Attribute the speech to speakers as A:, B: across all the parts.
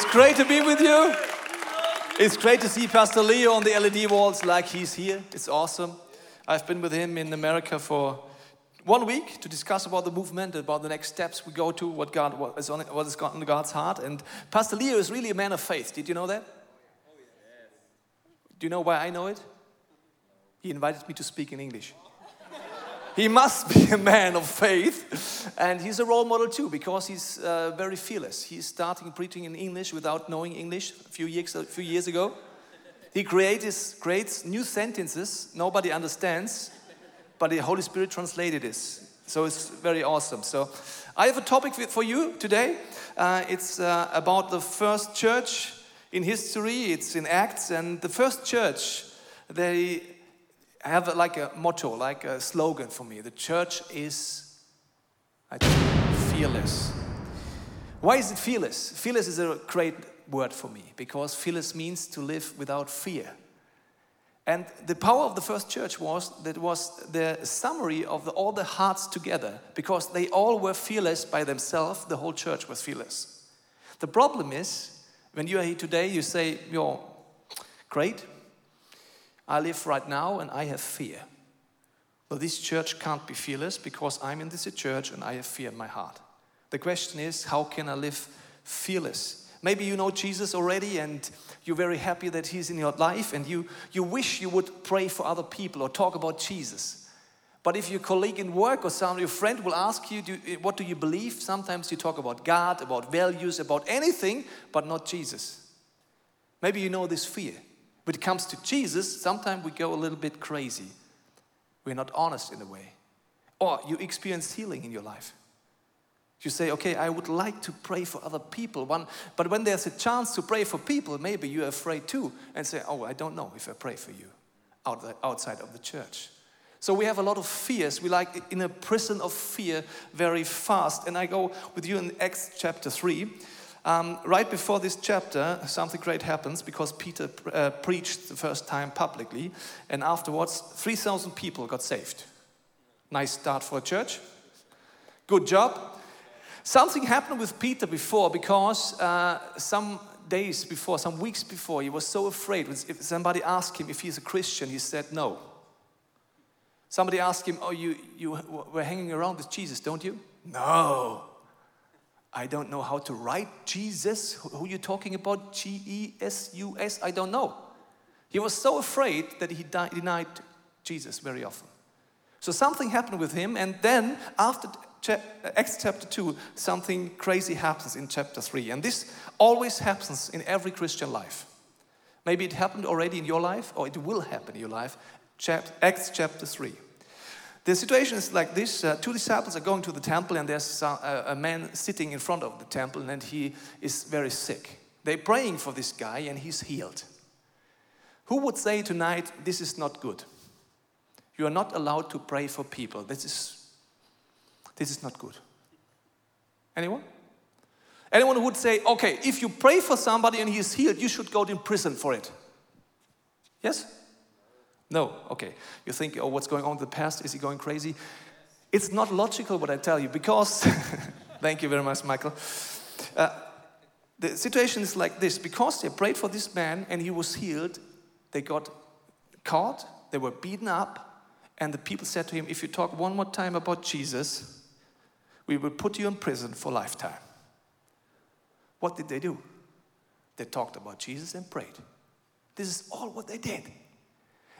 A: It's great to be with you. It's great to see Pastor Leo on the LED walls like he's here. It's awesome. I've been with him in America for one week to discuss about the movement, about the next steps we go to, what God what is on what is on God's heart. And Pastor Leo is really a man of faith. Did you know that? Oh, Do you know why I know it? He invited me to speak in English. He must be a man of faith. And he's a role model too because he's uh, very fearless. He's starting preaching in English without knowing English a few years, a few years ago. He creates, creates new sentences nobody understands, but the Holy Spirit translated this. So it's very awesome. So I have a topic for you today. Uh, it's uh, about the first church in history, it's in Acts, and the first church, they have like a motto, like a slogan for me. The church is I think, fearless. Why is it fearless? Fearless is a great word for me because fearless means to live without fear. And the power of the first church was that was the summary of the, all the hearts together because they all were fearless by themselves. The whole church was fearless. The problem is when you are here today, you say, You're great, I live right now and I have fear. Well, this church can't be fearless because I'm in this church and I have fear in my heart. The question is, how can I live fearless? Maybe you know Jesus already and you're very happy that he's in your life and you, you wish you would pray for other people or talk about Jesus. But if your colleague in work or some your friend will ask you, do, eh, what do you believe? Sometimes you talk about God, about values, about anything, but not Jesus. Maybe you know this fear. When it comes to Jesus, sometimes we go a little bit crazy. We're not honest in a way. Or you experience healing in your life. You say, okay, I would like to pray for other people. One, but when there's a chance to pray for people, maybe you're afraid too and say, oh, I don't know if I pray for you outside of the church. So we have a lot of fears. We like in a prison of fear very fast. And I go with you in Acts chapter 3. Um, right before this chapter, something great happens because Peter uh, preached the first time publicly, and afterwards, 3,000 people got saved. Nice start for a church. Good job. Something happened with Peter before because uh, some days before, some weeks before, he was so afraid. If somebody asked him if he's a Christian, he said no. Somebody asked him, Oh, you, you were hanging around with Jesus, don't you? No. I don't know how to write Jesus. Who are you talking about? G E S U S? I don't know. He was so afraid that he denied Jesus very often. So something happened with him, and then after Acts chapter 2, something crazy happens in chapter 3. And this always happens in every Christian life. Maybe it happened already in your life, or it will happen in your life. Acts chapter 3. The situation is like this uh, two disciples are going to the temple, and there's a, a man sitting in front of the temple, and he is very sick. They're praying for this guy, and he's healed. Who would say tonight, This is not good? You are not allowed to pray for people. This is, this is not good. Anyone? Anyone who would say, okay, if you pray for somebody and he is healed, you should go to prison for it? Yes? No, okay. You think, oh, what's going on in the past? Is he going crazy? It's not logical what I tell you because, thank you very much, Michael. Uh, the situation is like this because they prayed for this man and he was healed, they got caught, they were beaten up, and the people said to him, If you talk one more time about Jesus, we will put you in prison for lifetime. What did they do? They talked about Jesus and prayed. This is all what they did.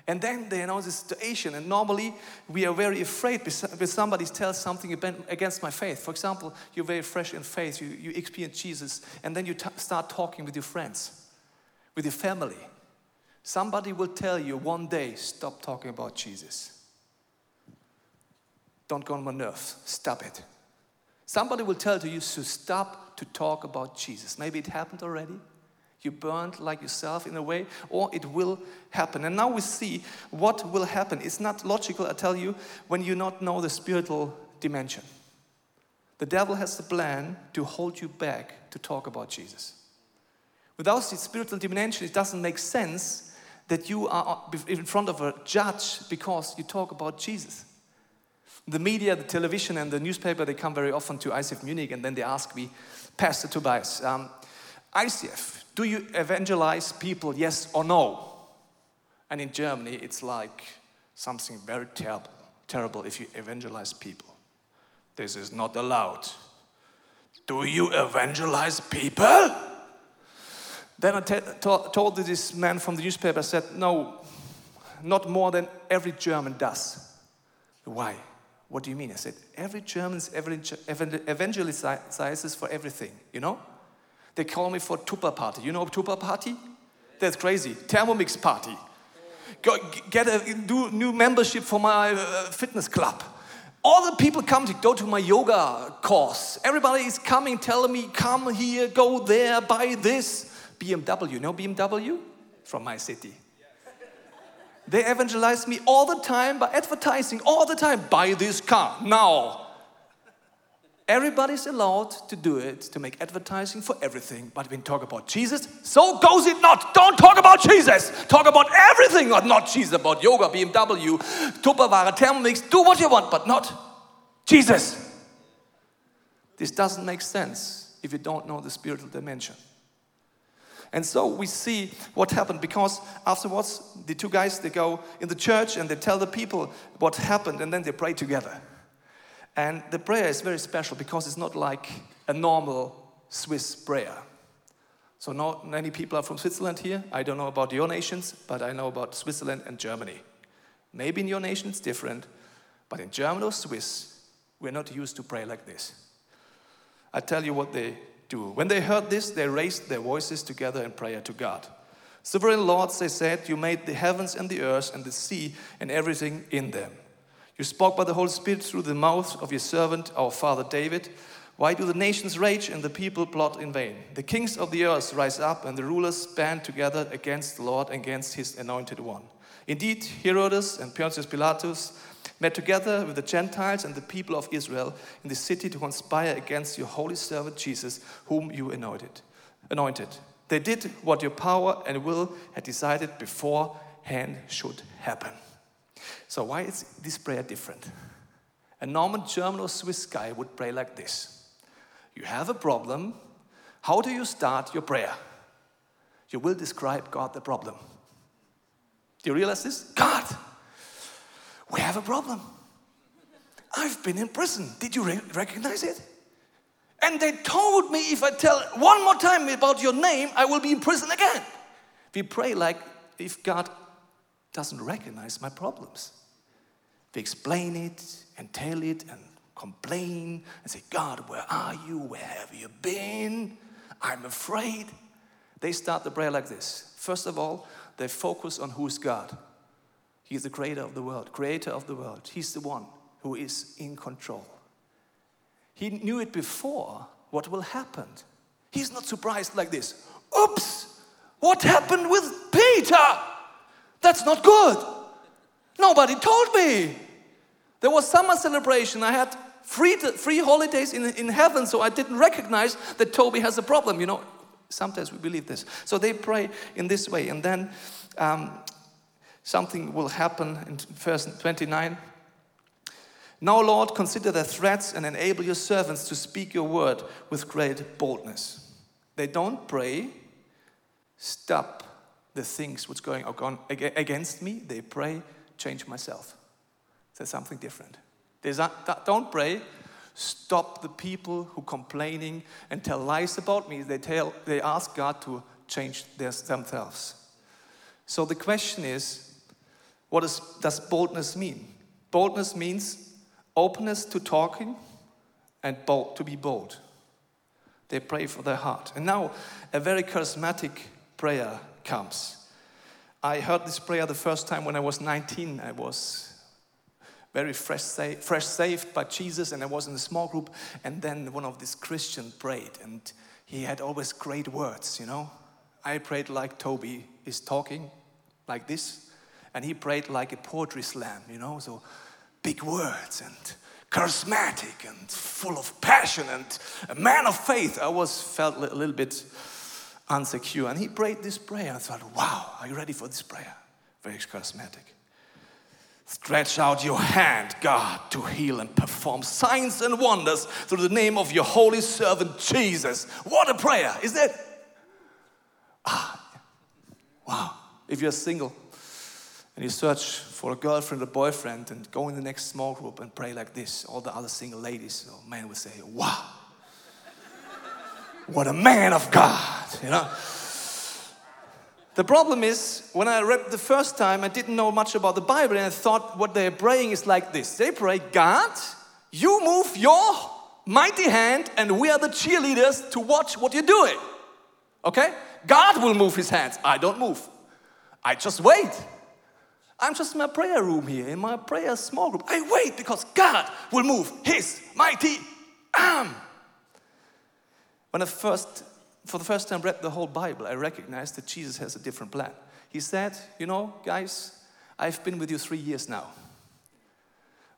A: And then they announce the situation. And normally we are very afraid when somebody tells something against my faith. For example, you're very fresh in faith, you, you experience Jesus, and then you start talking with your friends, with your family. Somebody will tell you one day, stop talking about Jesus. Don't go on my nerves. Stop it. Somebody will tell to you to stop to talk about Jesus. Maybe it happened already. You burned like yourself in a way, or it will happen. And now we see what will happen. It's not logical, I tell you, when you not know the spiritual dimension. The devil has the plan to hold you back to talk about Jesus. Without the spiritual dimension, it doesn't make sense that you are in front of a judge because you talk about Jesus. The media, the television, and the newspaper, they come very often to ICF Munich and then they ask me, Pastor Tobias, um, ICF, do you evangelize people, yes or no? And in Germany, it's like something very terrible, terrible if you evangelize people. This is not allowed. Do you evangelize people? Then I told this man from the newspaper, I said, No, not more than every German does. Why? What do you mean? I said, Every German evangelizes for everything, you know? They call me for Tupper party. You know Tupper party? That's crazy. Thermomix party. Go, get a new membership for my uh, fitness club. All the people come to go to my yoga course. Everybody is coming, telling me, come here, go there, buy this. BMW, no BMW? From my city. They evangelize me all the time by advertising, all the time. Buy this car now. Everybody's allowed to do it, to make advertising for everything. But when talk about Jesus, so goes it not. Don't talk about Jesus. Talk about everything, but not Jesus. About yoga, BMW, Tupperware, Thermomix. Do what you want, but not Jesus. This doesn't make sense if you don't know the spiritual dimension. And so we see what happened because afterwards, the two guys they go in the church and they tell the people what happened and then they pray together. And the prayer is very special because it's not like a normal Swiss prayer. So, not many people are from Switzerland here. I don't know about your nations, but I know about Switzerland and Germany. Maybe in your nation it's different, but in German or Swiss, we're not used to pray like this. I tell you what they do. When they heard this, they raised their voices together in prayer to God. Sovereign Lord, they said, You made the heavens and the earth and the sea and everything in them. You spoke by the Holy Spirit through the mouth of your servant, our father David. Why do the nations rage and the people plot in vain? The kings of the earth rise up and the rulers band together against the Lord and against his anointed one. Indeed, Herodes and Pontius Pilatus met together with the Gentiles and the people of Israel in the city to conspire against your holy servant Jesus, whom you anointed. anointed. They did what your power and will had decided beforehand should happen. So, why is this prayer different? A Norman, German, or Swiss guy would pray like this You have a problem. How do you start your prayer? You will describe God the problem. Do you realize this? God, we have a problem. I've been in prison. Did you re- recognize it? And they told me if I tell one more time about your name, I will be in prison again. We pray like if God doesn't recognize my problems. They explain it and tell it and complain and say, God, where are you? Where have you been? I'm afraid. They start the prayer like this. First of all, they focus on who's God. He's the creator of the world, creator of the world. He's the one who is in control. He knew it before what will happen. He's not surprised like this. Oops, what happened with Peter? That's not good. Nobody told me. There was summer celebration. I had free, free holidays in, in heaven, so I didn't recognize that Toby has a problem. You know, sometimes we believe this. So they pray in this way, and then um, something will happen in verse 29. Now, Lord, consider their threats and enable your servants to speak your word with great boldness. They don't pray, stop the things which going against me. They pray, change myself. There's something different. Don't pray, stop the people who complaining and tell lies about me. They tell, they ask God to change themselves. So the question is, what is, does boldness mean? Boldness means openness to talking and bold, to be bold. They pray for their heart. And now a very charismatic prayer comes. I heard this prayer the first time when I was 19. I was very fresh, fresh saved by Jesus, and I was in a small group. And then one of these Christians prayed, and he had always great words, you know. I prayed like Toby is talking, like this, and he prayed like a poetry slam, you know, so big words and charismatic and full of passion and a man of faith. I was felt a little bit unsecure. And he prayed this prayer. I thought, wow, are you ready for this prayer? Very charismatic. Stretch out your hand, God, to heal and perform signs and wonders through the name of your holy servant Jesus. What a prayer, is that? Ah, wow. If you're single and you search for a girlfriend or boyfriend and go in the next small group and pray like this, all the other single ladies or men will say, wow, what a man of God, you know. The problem is, when I read the first time, I didn't know much about the Bible, and I thought what they're praying is like this They pray, God, you move your mighty hand, and we are the cheerleaders to watch what you're doing. Okay? God will move his hands. I don't move. I just wait. I'm just in my prayer room here, in my prayer small group. I wait because God will move his mighty arm. When I first for the first time read the whole Bible, I recognized that Jesus has a different plan. He said, You know, guys, I've been with you three years now.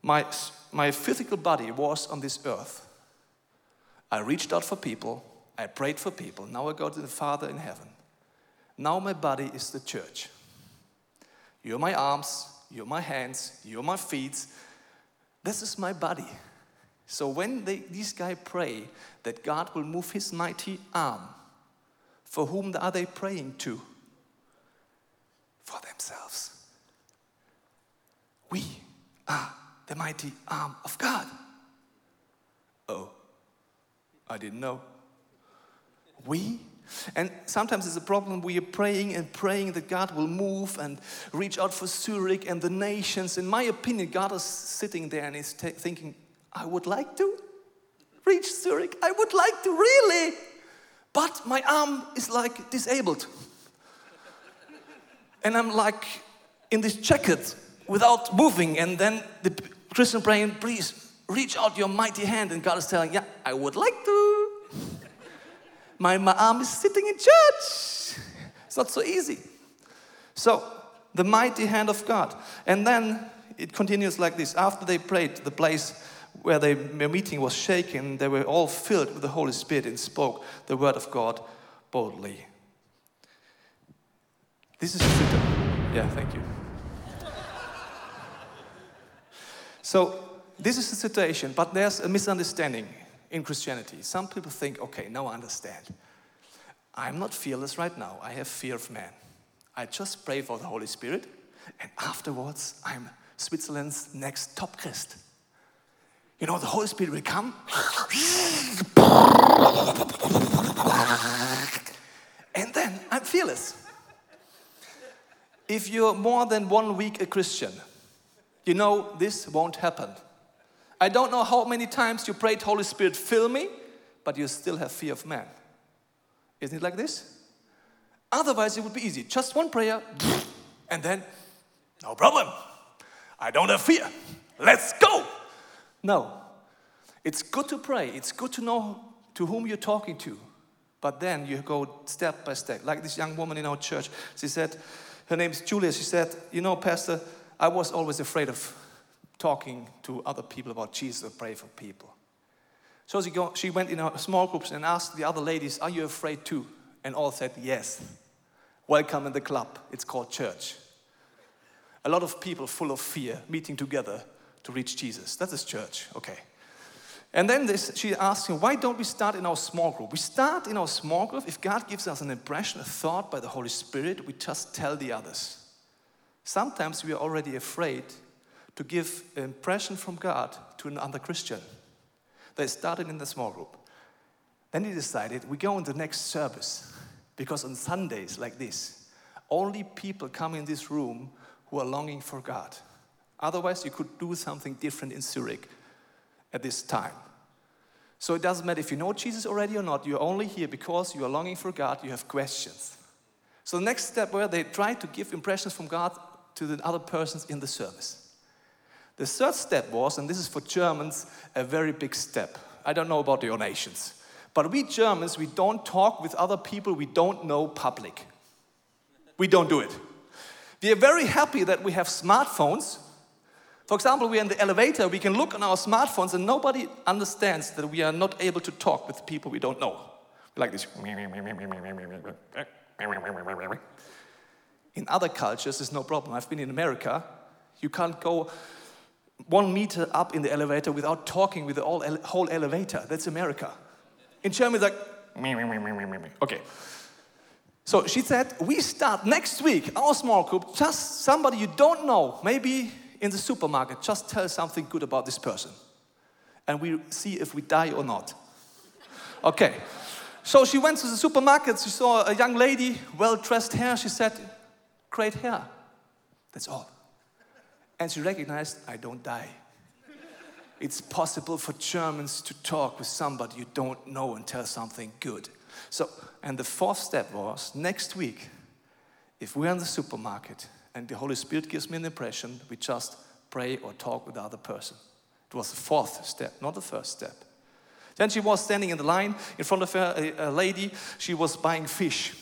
A: My, my physical body was on this earth. I reached out for people, I prayed for people. Now I go to the Father in heaven. Now my body is the church. You're my arms, you're my hands, you're my feet. This is my body. So when they, these guys pray that God will move his mighty arm, for whom are they praying to? For themselves. We are the mighty arm of God. Oh, I didn't know. We and sometimes it's a problem we are praying and praying that God will move and reach out for Zurich and the nations. In my opinion, God is sitting there and he's thinking, I would like to reach Zurich. I would like to really but my arm is like disabled. and I'm like in this jacket without moving. And then the Christian praying, please reach out your mighty hand. And God is telling, yeah, I would like to. my, my arm is sitting in church. It's not so easy. So, the mighty hand of God. And then it continues like this. After they prayed, the place where the meeting was shaken, they were all filled with the Holy Spirit and spoke the word of God boldly. This is yeah, thank you. So this is the situation, but there's a misunderstanding in Christianity. Some people think, okay, now I understand. I'm not fearless right now. I have fear of man. I just pray for the Holy Spirit, and afterwards, I'm Switzerland's next top Christ you know, the Holy Spirit will come. And then I'm fearless. If you're more than one week a Christian, you know this won't happen. I don't know how many times you prayed, Holy Spirit, fill me, but you still have fear of man. Isn't it like this? Otherwise, it would be easy. Just one prayer, and then, no problem. I don't have fear. Let's go. No. It's good to pray, it's good to know to whom you're talking to. But then you go step by step. Like this young woman in our church, she said, her name is Julia. She said, You know, Pastor, I was always afraid of talking to other people about Jesus or pray for people. So she, go, she went in her small groups and asked the other ladies, Are you afraid too? And all said, Yes. Welcome in the club. It's called church. A lot of people full of fear meeting together to reach Jesus. That is church, okay. And then this, she asked him, why don't we start in our small group? We start in our small group. If God gives us an impression, a thought by the Holy Spirit, we just tell the others. Sometimes we are already afraid to give an impression from God to another Christian. They started in the small group. Then he decided we go in the next service because on Sundays like this, only people come in this room who are longing for God. Otherwise, you could do something different in Zurich at this time. So it doesn't matter if you know Jesus already or not, you're only here because you are longing for God, you have questions. So the next step where they try to give impressions from God to the other persons in the service. The third step was, and this is for Germans, a very big step. I don't know about your nations, but we Germans, we don't talk with other people we don't know public. We don't do it. We are very happy that we have smartphones for example, we're in the elevator, we can look on our smartphones and nobody understands that we are not able to talk with people we don't know. Like this. In other cultures, it's no problem. I've been in America. You can't go one meter up in the elevator without talking with the whole elevator. That's America. In Germany, it's like, okay. So she said, We start next week, our small group, just somebody you don't know, maybe in the supermarket, just tell something good about this person. And we see if we die or not. Okay. So she went to the supermarket, she saw a young lady, well dressed hair. She said, Great hair. That's all. And she recognized, I don't die. It's possible for Germans to talk with somebody you don't know and tell something good. So, and the fourth step was next week, if we're in the supermarket and the Holy Spirit gives me an impression, we just pray or talk with the other person. It was the fourth step, not the first step. Then she was standing in the line in front of a, a, lady. She was buying fish.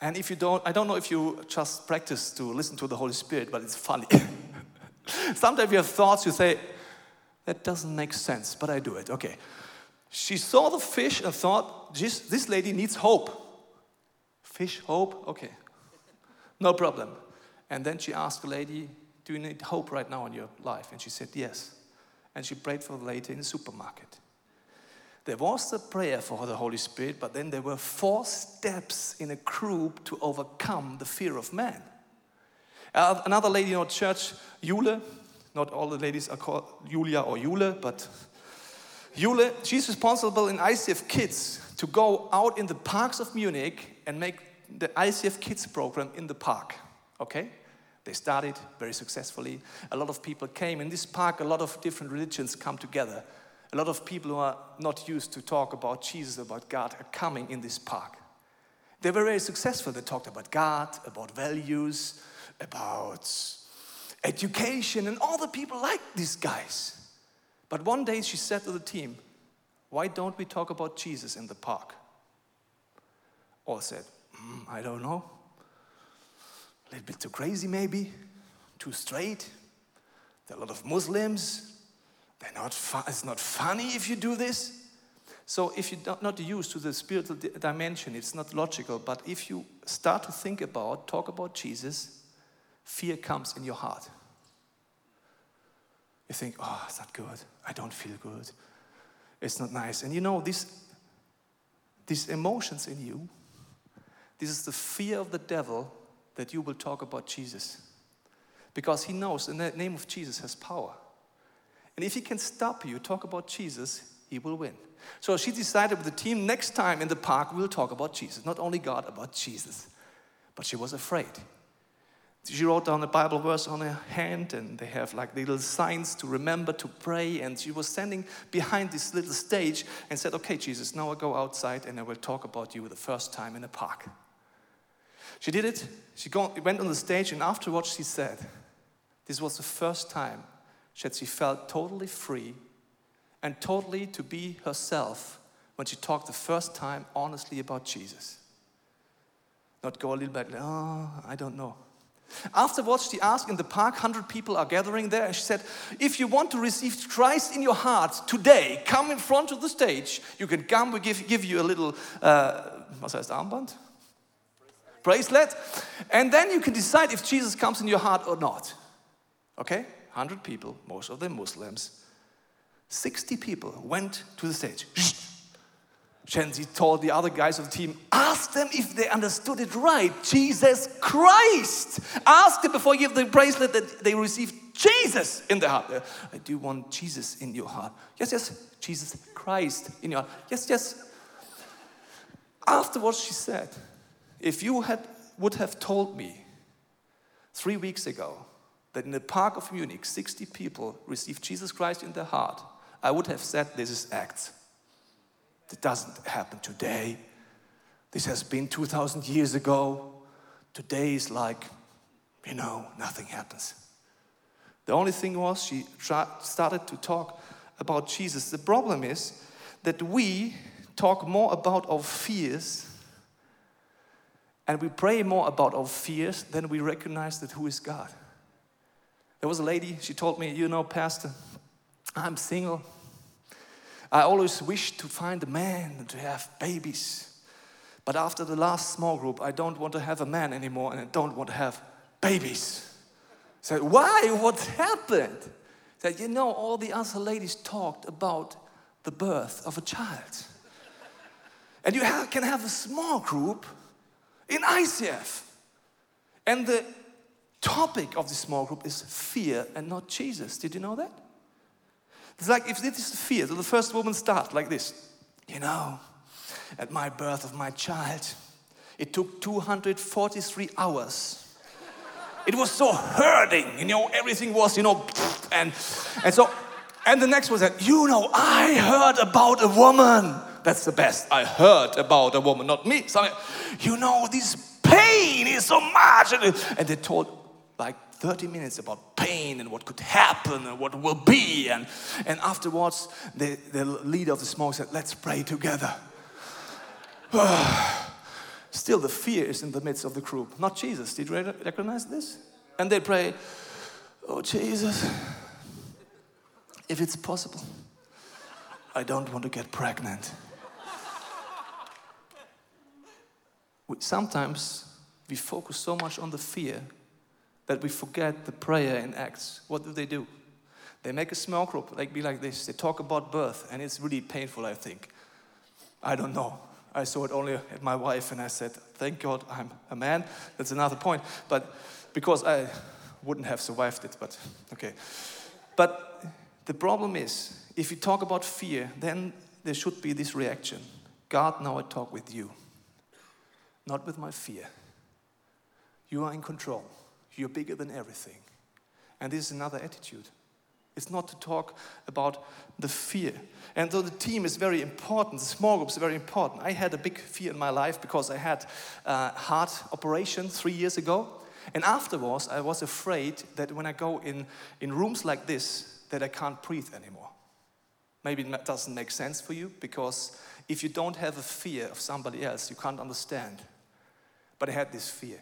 A: And if you don't, I don't know if you just practice to listen to the Holy Spirit, but it's funny. Sometimes you have thoughts, you say, that doesn't make sense, but I do it. Okay. She saw the fish and thought, this lady needs hope. Fish, hope? Okay. No problem. And then she asked the lady, Do you need hope right now in your life? And she said, Yes. And she prayed for the lady in the supermarket. There was the prayer for the Holy Spirit, but then there were four steps in a group to overcome the fear of man. Uh, another lady in our church, Jule, not all the ladies are called Julia or Jule, but Jule, she's responsible in ICF Kids to go out in the parks of Munich and make the ICF Kids program in the park. Okay? They started very successfully. A lot of people came. In this park, a lot of different religions come together. A lot of people who are not used to talk about Jesus, about God, are coming in this park. They were very successful. They talked about God, about values, about education, and all the people liked these guys. But one day she said to the team, Why don't we talk about Jesus in the park? All said, mm, I don't know. A little bit too crazy, maybe, too straight. There are a lot of Muslims. They're not it's not funny if you do this. So, if you're not used to the spiritual dimension, it's not logical. But if you start to think about, talk about Jesus, fear comes in your heart. You think, oh, it's not good. I don't feel good. It's not nice. And you know, this, these emotions in you, this is the fear of the devil that you will talk about Jesus. Because he knows in the name of Jesus has power. And if he can stop you, talk about Jesus, he will win. So she decided with the team next time in the park, we'll talk about Jesus. Not only God, about Jesus. But she was afraid. She wrote down a Bible verse on her hand, and they have like little signs to remember to pray. And she was standing behind this little stage and said, Okay, Jesus, now I go outside and I will talk about you the first time in a park. She did it. She went on the stage, and afterwards she said, This was the first time that she felt totally free and totally to be herself when she talked the first time honestly about Jesus. Not go a little bit, oh, I don't know. Afterwards, she asked in the park, 100 people are gathering there, and she said, If you want to receive Christ in your heart today, come in front of the stage. You can come, we give, give you a little, uh, was heißt Armband? Bracelet, and then you can decide if Jesus comes in your heart or not. Okay? 100 people, most of them Muslims. 60 people went to the stage. Shenzi told the other guys of the team, ask them if they understood it right. Jesus Christ. Ask them before you give the bracelet that they received Jesus in their heart. I do want Jesus in your heart. Yes, yes, Jesus Christ in your heart. Yes, yes. Afterwards, she said, if you had, would have told me three weeks ago that in the park of Munich, 60 people received Jesus Christ in their heart, I would have said this is acts. It doesn't happen today. This has been 2,000 years ago. Today is like, you know, nothing happens. The only thing was she started to talk about Jesus. The problem is that we talk more about our fears and we pray more about our fears than we recognize that who is God. There was a lady, she told me, You know, Pastor, I'm single. I always wish to find a man and to have babies. But after the last small group, I don't want to have a man anymore and I don't want to have babies. I said, Why? What happened? I said, You know, all the other ladies talked about the birth of a child. And you have, can have a small group in ICF. And the topic of the small group is fear and not Jesus. Did you know that? It's like if this is fear, so the first woman starts like this. You know, at my birth of my child, it took 243 hours. It was so hurting, you know, everything was, you know, and, and so, and the next was that, you know, I heard about a woman. That's the best. I heard about a woman, not me. So, you know, this pain is so much. And, and they told like 30 minutes about pain and what could happen and what will be. And, and afterwards, the, the leader of the smoke said, Let's pray together. Still, the fear is in the midst of the group, not Jesus. Did you recognize this? And they pray, Oh, Jesus, if it's possible, I don't want to get pregnant. Sometimes we focus so much on the fear that we forget the prayer in Acts. What do they do? They make a small group, like be like this. They talk about birth, and it's really painful, I think. I don't know. I saw it only at my wife, and I said, Thank God I'm a man. That's another point. But because I wouldn't have survived it, but okay. But the problem is, if you talk about fear, then there should be this reaction God, now I talk with you, not with my fear. You are in control. You're bigger than everything. And this is another attitude. It's not to talk about the fear. And though the team is very important, the small group is very important. I had a big fear in my life because I had a heart operation three years ago. And afterwards, I was afraid that when I go in, in rooms like this, that I can't breathe anymore. Maybe it doesn't make sense for you because if you don't have a fear of somebody else, you can't understand. But I had this fear.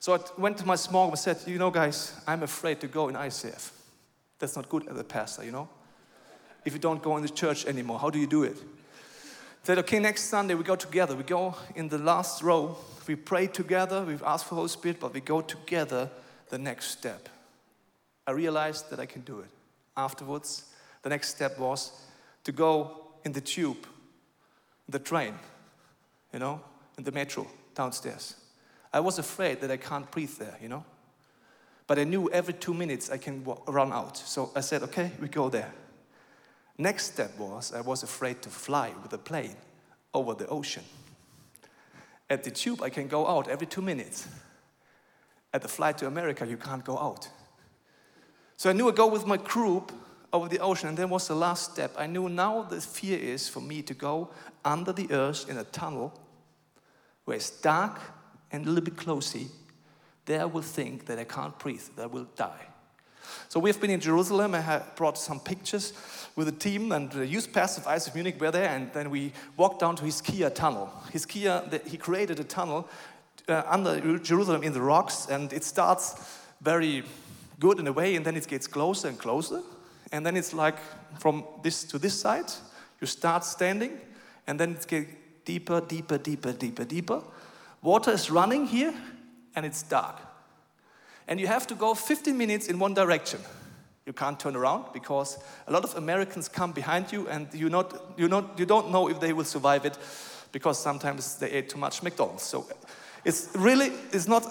A: So I went to my small group and said, You know, guys, I'm afraid to go in ICF. That's not good as a pastor, you know? If you don't go in the church anymore, how do you do it? Said, Okay, next Sunday we go together. We go in the last row. We pray together. We ask for Holy Spirit, but we go together the next step. I realized that I can do it. Afterwards, the next step was to go in the tube, the train, you know, in the metro downstairs. I was afraid that I can't breathe there, you know. But I knew every two minutes I can run out. So I said, okay, we go there. Next step was I was afraid to fly with a plane over the ocean. At the tube, I can go out every two minutes. At the flight to America, you can't go out. So I knew I'd go with my group over the ocean, and then was the last step. I knew now the fear is for me to go under the earth in a tunnel where it's dark and a little bit closely, there I will think that I can't breathe, that I will die. So we've been in Jerusalem. I have brought some pictures with the team, and the youth pastor of ICF Munich were there, and then we walked down to Hiskia tunnel. Hiskia, he created a tunnel uh, under Jerusalem in the rocks, and it starts very good in a way, and then it gets closer and closer, and then it's like from this to this side, you start standing, and then it gets deeper, deeper, deeper, deeper, deeper, Water is running here and it's dark. And you have to go 15 minutes in one direction. You can't turn around because a lot of Americans come behind you and you, not, you, not, you don't know if they will survive it because sometimes they ate too much McDonald's. So it's really, it's not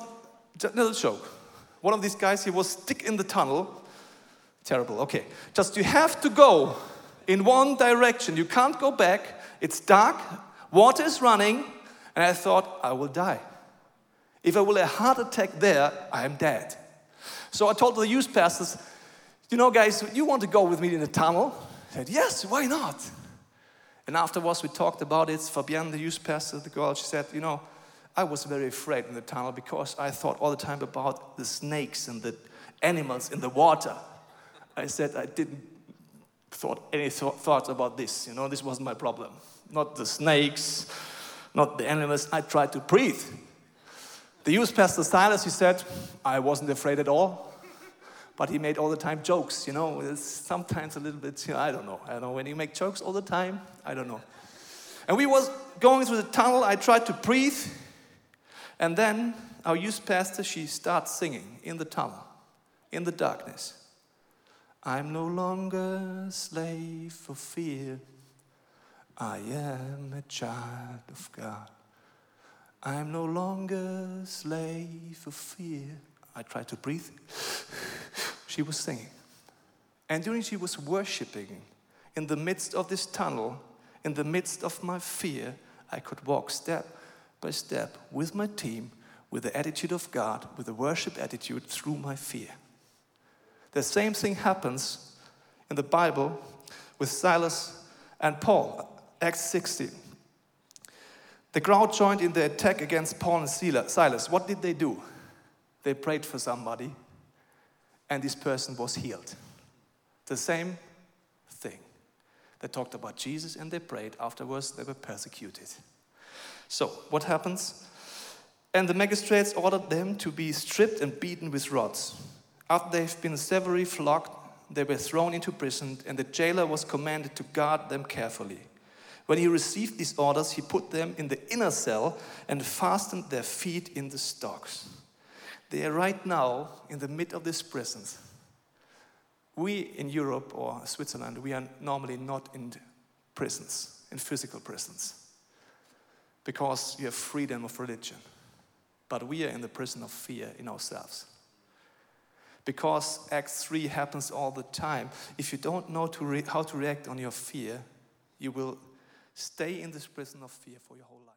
A: a little joke. One of these guys, he was stick in the tunnel. Terrible, okay. Just you have to go in one direction. You can't go back. It's dark, water is running, and I thought, I will die. If I will have a heart attack there, I am dead. So I told the youth pastors, you know, guys, you want to go with me in the tunnel? I said, yes, why not? And afterwards, we talked about it. Fabienne, the youth pastor, the girl, she said, you know, I was very afraid in the tunnel because I thought all the time about the snakes and the animals in the water. I said I didn't thought any th- thoughts about this. You know, this wasn't my problem. Not the snakes, not the animals. I tried to breathe. The youth pastor Silas, he said, I wasn't afraid at all. But he made all the time jokes, you know. It's sometimes a little bit, you know, I don't know. I don't know. When you make jokes all the time, I don't know. And we was going through the tunnel. I tried to breathe. And then our youth pastor, she starts singing in the tunnel, in the darkness. I'm no longer slave for fear. I am a child of God. I'm no longer slave of fear. I tried to breathe. She was singing. And during she was worshiping, in the midst of this tunnel, in the midst of my fear, I could walk step by step with my team, with the attitude of God, with the worship attitude through my fear. The same thing happens in the Bible with Silas and Paul, Acts 16. The crowd joined in the attack against Paul and Silas. What did they do? They prayed for somebody, and this person was healed. The same thing. They talked about Jesus and they prayed. Afterwards, they were persecuted. So, what happens? And the magistrates ordered them to be stripped and beaten with rods. After they've been severely flogged, they were thrown into prison, and the jailer was commanded to guard them carefully. When he received these orders, he put them in the inner cell and fastened their feet in the stocks. They are right now in the mid of this prisons. We in Europe or Switzerland, we are normally not in prisons, in physical prisons, because you have freedom of religion. But we are in the prison of fear in ourselves because Acts 3 happens all the time. If you don't know to how to react on your fear, you will stay in this prison of fear for your whole life.